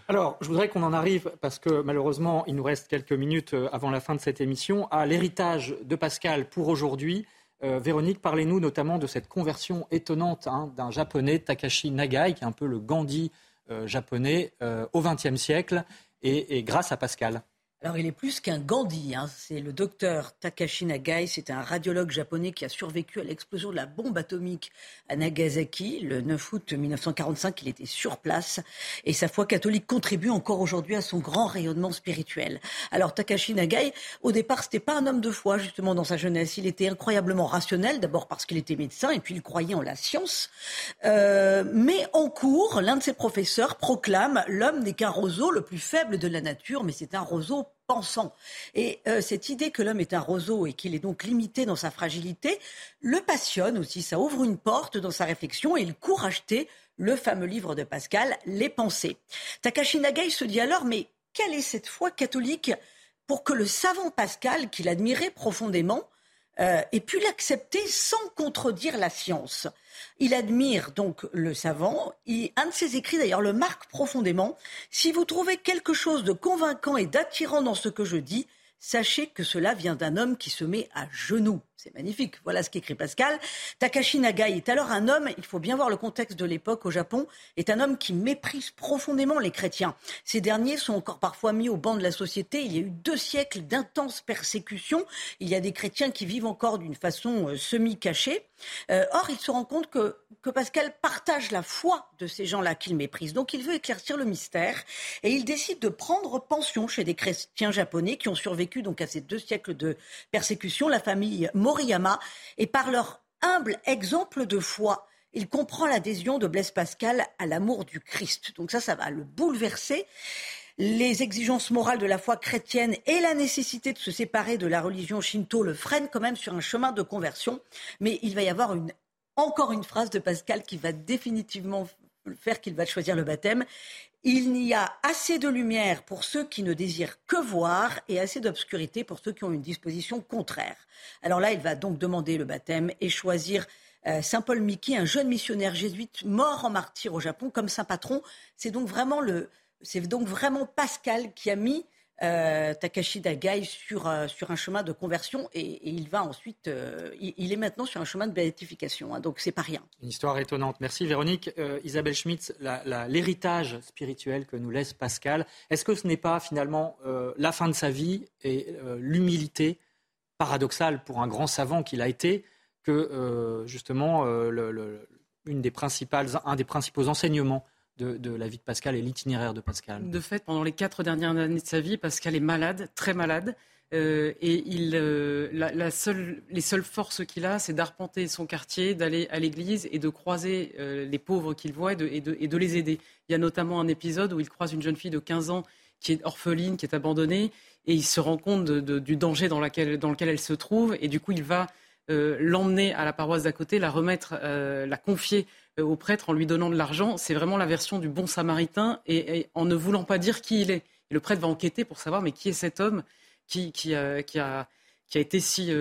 S1: Alors, je voudrais qu'on en arrive, parce que malheureusement, il nous reste quelques minutes euh, avant la fin de cette émission, à l'héritage de Pascal pour aujourd'hui. Euh, Véronique, parlez-nous notamment de cette conversion étonnante hein, d'un japonais, Takashi Nagai, qui est un peu le Gandhi euh, japonais au XXe siècle, et grâce à Pascal.
S14: Alors, il est plus qu'un Gandhi. Hein. C'est le docteur Takashi Nagai. C'est un radiologue japonais qui a survécu à l'explosion de la bombe atomique à Nagasaki le 9 août 1945. Il était sur place et sa foi catholique contribue encore aujourd'hui à son grand rayonnement spirituel. Alors, Takashi Nagai, au départ, c'était pas un homme de foi, justement, dans sa jeunesse. Il était incroyablement rationnel, d'abord parce qu'il était médecin et puis il croyait en la science. Euh, mais en cours, l'un de ses professeurs proclame l'homme n'est qu'un roseau le plus faible de la nature, mais c'est un roseau pensant. Et euh, cette idée que l'homme est un roseau et qu'il est donc limité dans sa fragilité le passionne aussi. Ça ouvre une porte dans sa réflexion et il court acheter le fameux livre de Pascal, Les Pensées. Takashi Nagai se dit alors, mais quelle est cette foi catholique pour que le savant Pascal, qu'il admirait profondément, euh, ait pu l'accepter sans contredire la science il admire donc le savant. un de ses écrits, d'ailleurs, le marque profondément. Si vous trouvez quelque chose de convaincant et d'attirant dans ce que je dis, sachez que cela vient d'un homme qui se met à genoux. C'est magnifique. Voilà ce qu'écrit Pascal. Takashi Nagai est alors un homme, il faut bien voir le contexte de l'époque au Japon, est un homme qui méprise profondément les chrétiens. Ces derniers sont encore parfois mis au banc de la société. Il y a eu deux siècles d'intenses persécutions. Il y a des chrétiens qui vivent encore d'une façon euh, semi-cachée. Euh, or, il se rend compte que, que Pascal partage la foi de ces gens-là qu'il méprise. Donc, il veut éclaircir le mystère et il décide de prendre pension chez des chrétiens japonais qui ont survécu donc à ces deux siècles de persécution. La famille Moriyama, et par leur humble exemple de foi, il comprend l'adhésion de Blaise Pascal à l'amour du Christ. Donc ça, ça va le bouleverser. les exigences morales de la foi chrétienne et la nécessité de se séparer de la religion shinto le freinent quand même sur un chemin de conversion. Mais il va y avoir une, encore une phrase de Pascal qui va définitivement faire qu'il va choisir le baptême. Il n'y a assez de lumière pour ceux qui ne désirent que voir et assez d'obscurité pour ceux qui ont une disposition contraire. Alors là, il va donc demander le baptême et choisir euh, Saint Paul Miki, un jeune missionnaire jésuite mort en martyr au Japon, comme saint patron. C'est donc vraiment c'est donc vraiment Pascal qui a mis euh, Takashi Dagai sur, euh, sur un chemin de conversion et, il va ensuite, il, est maintenant sur un chemin de béatification, hein, donc c'est pas rien.
S1: Une histoire étonnante. Merci Véronique. Isabelle Schmitz, l'héritage spirituel que nous laisse Pascal, est-ce que ce n'est pas finalement la fin de sa vie et l'humilité paradoxale pour un grand savant qu'il a été que euh, justement euh, une des principales, un des principaux enseignements de, la vie de Pascal est l'itinéraire de Pascal.
S11: De fait, pendant les quatre dernières années de sa vie, Pascal est malade, très malade. Euh, et il, la, seule, les seules forces qu'il a, c'est d'arpenter son quartier, d'aller à l'église et de croiser les pauvres qu'il voit et de, et, les aider. Il y a notamment un épisode où il croise une jeune fille de 15 ans qui est orpheline, qui est abandonnée, et il se rend compte du danger dans, dans lequel elle se trouve, et du coup il va euh, l'emmener à la paroisse d'à côté, la remettre, euh, la confier euh, au prêtre en lui donnant de l'argent. C'est vraiment la version du bon samaritain et, en ne voulant pas dire qui il est. Et le prêtre va enquêter pour savoir mais qui est cet homme qui, qui, a, qui a, été si,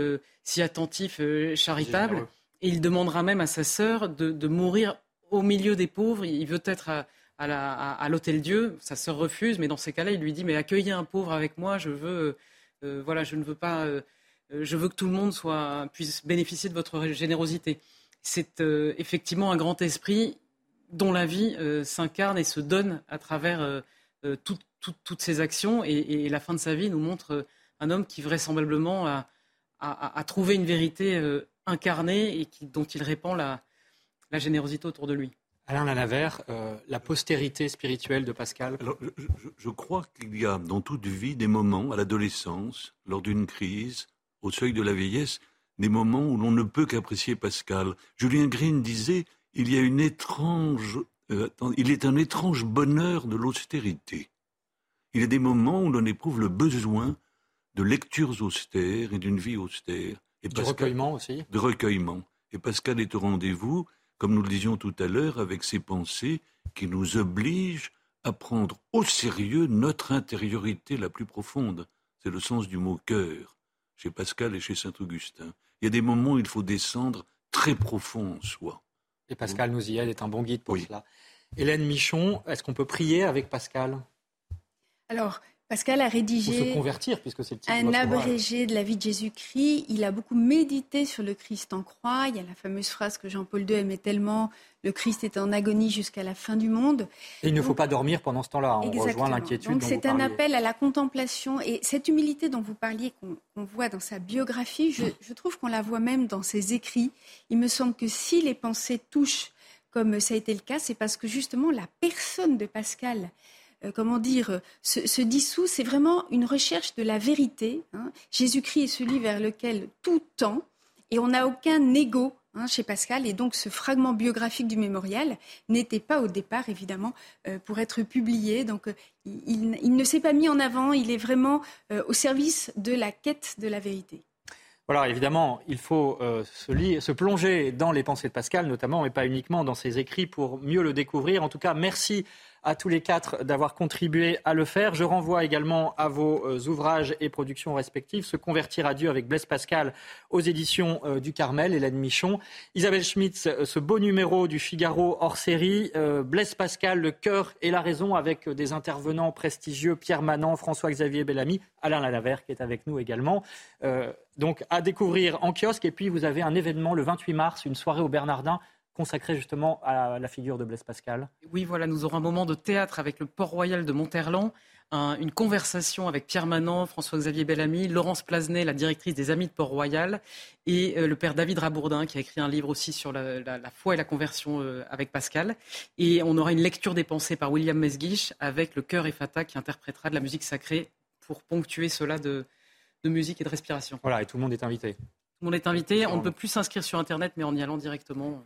S11: si attentif, charitable. Et il demandera même à sa sœur de, mourir au milieu des pauvres. Il veut être à, à l'hôtel Dieu. Sa sœur refuse, mais dans ces cas-là, il lui dit mais accueillez un pauvre avec moi. Je veux, voilà, je ne veux pas euh, je veux que tout le monde soit, puisse bénéficier de votre générosité. C'est euh, effectivement un grand esprit dont la vie euh, s'incarne et se donne à travers toutes ses actions. Et, la fin de sa vie nous montre un homme qui vraisemblablement a, trouvé une vérité incarnée et dont il répand la, générosité autour de lui.
S1: Alain Lanavert, la postérité spirituelle de Pascal.
S13: je crois qu'il y a dans toute vie des moments, à l'adolescence, lors d'une crise, au seuil de la vieillesse, des moments où l'on ne peut qu'apprécier Pascal. Julien Green disait il y a une étrange, euh, il est un étrange bonheur de l'austérité. Il y a des moments où l'on éprouve le besoin de lectures austères et d'une vie austère. Et
S1: de recueillement aussi.
S13: De recueillement. Et Pascal est au rendez-vous, comme nous le disions tout à l'heure, avec ses pensées qui nous obligent à prendre au sérieux notre intériorité la plus profonde. C'est le sens du mot cœur chez Pascal et chez Saint-Augustin. Il y a des moments où il faut descendre très profond en soi.
S1: Et Pascal nous y aide, est un bon guide pour cela. Hélène Michon, est-ce qu'on peut prier avec Pascal?
S12: Alors, Pascal a rédigé
S1: convertir, puisque
S12: un abrégé de la vie de Jésus-Christ. Il a beaucoup médité sur le Christ en croix. Il y a la fameuse phrase que Jean-Paul II aimait tellement le Christ est en agonie jusqu'à la fin du monde.
S1: Et il ne faut pas dormir pendant ce temps-là. On rejoint l'inquiétude.
S12: Donc c'est un appel à la contemplation et cette humilité dont vous parliez, qu'on voit dans sa biographie, je, je trouve qu'on la voit même dans ses écrits. Il me semble que si les pensées touchent, comme ça a été le cas, c'est parce que justement la personne de Pascal euh, comment dire, se, dissout, c'est vraiment une recherche de la vérité. Hein. Jésus-Christ est celui vers lequel tout tend, et on n'a aucun ego hein, chez Pascal, et donc ce fragment biographique du mémorial n'était pas au départ, évidemment, euh, pour être publié. Donc euh, il, ne s'est pas mis en avant, il est vraiment au service de la quête de la vérité.
S1: Voilà, évidemment, il faut se, se, plonger dans les pensées de Pascal, notamment, et pas uniquement dans ses écrits, pour mieux le découvrir. En tout cas, merci à tous les quatre d'avoir contribué à le faire. Je renvoie également à vos euh, ouvrages et productions respectives. Se convertir à Dieu avec Blaise Pascal aux éditions euh, du Carmel, Hélène Michon. Isabelle Schmitz, euh, ce beau numéro du Figaro hors série. Blaise Pascal, le cœur et la raison avec des intervenants prestigieux, Pierre Manant, François-Xavier Bellamy, Alain Lalavert qui est avec nous également. donc à découvrir en kiosque. Et puis vous avez un événement le 28 mars, une soirée au Bernardin consacré justement à la figure de Blaise Pascal.
S11: Oui, voilà, nous aurons un moment de théâtre avec le Port Royal de Monterland, une conversation avec Pierre Manant, François-Xavier Bellamy, Laurence Plasnet, la directrice des Amis de Port-Royal, et euh, le père David Rabourdin, qui a écrit un livre aussi sur la, foi et la conversion euh, avec Pascal. Et on aura une lecture des pensées par William Mesguich avec le chœur Fata qui interprétera de la musique sacrée pour ponctuer cela de, de musique et de respiration.
S1: Voilà, et tout le monde est invité. Tout
S11: le monde est invité. On ne peut plus s'inscrire sur Internet, mais en y allant directement.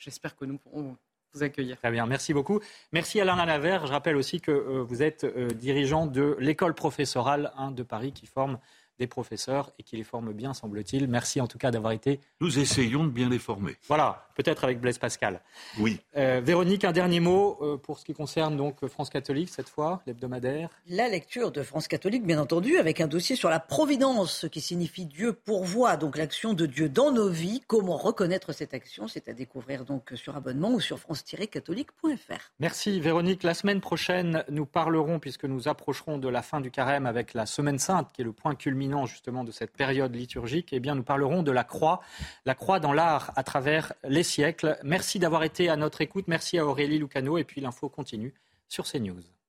S11: J'espère que nous pourrons vous accueillir.
S1: Très bien, merci beaucoup. Merci Alain Lalavert. Je rappelle aussi que vous êtes dirigeant de l'école professorale de Paris qui forme des professeurs et qui les forment bien, semble-t-il. Merci en tout cas d'avoir été.
S13: Nous essayons de bien les former.
S1: Voilà, peut-être avec Blaise Pascal.
S13: Oui.
S1: Euh, Véronique, un dernier mot euh, pour ce qui concerne donc France catholique cette fois, l'hebdomadaire.
S14: La lecture de France catholique, bien entendu, avec un dossier sur la providence, ce qui signifie Dieu pourvoit, donc l'action de Dieu dans nos vies. Comment reconnaître cette action? C'est à découvrir donc sur abonnement ou sur france-catholique.fr.
S1: Merci Véronique. La semaine prochaine, nous parlerons, puisque nous approcherons de la fin du carême avec la Semaine Sainte, qui est le point justement de cette période liturgique, eh bien, nous parlerons de la croix, la croix dans l'art à travers les siècles. Merci d'avoir été à notre écoute. Merci à Aurélie Lucano et puis l'info continue sur CNews.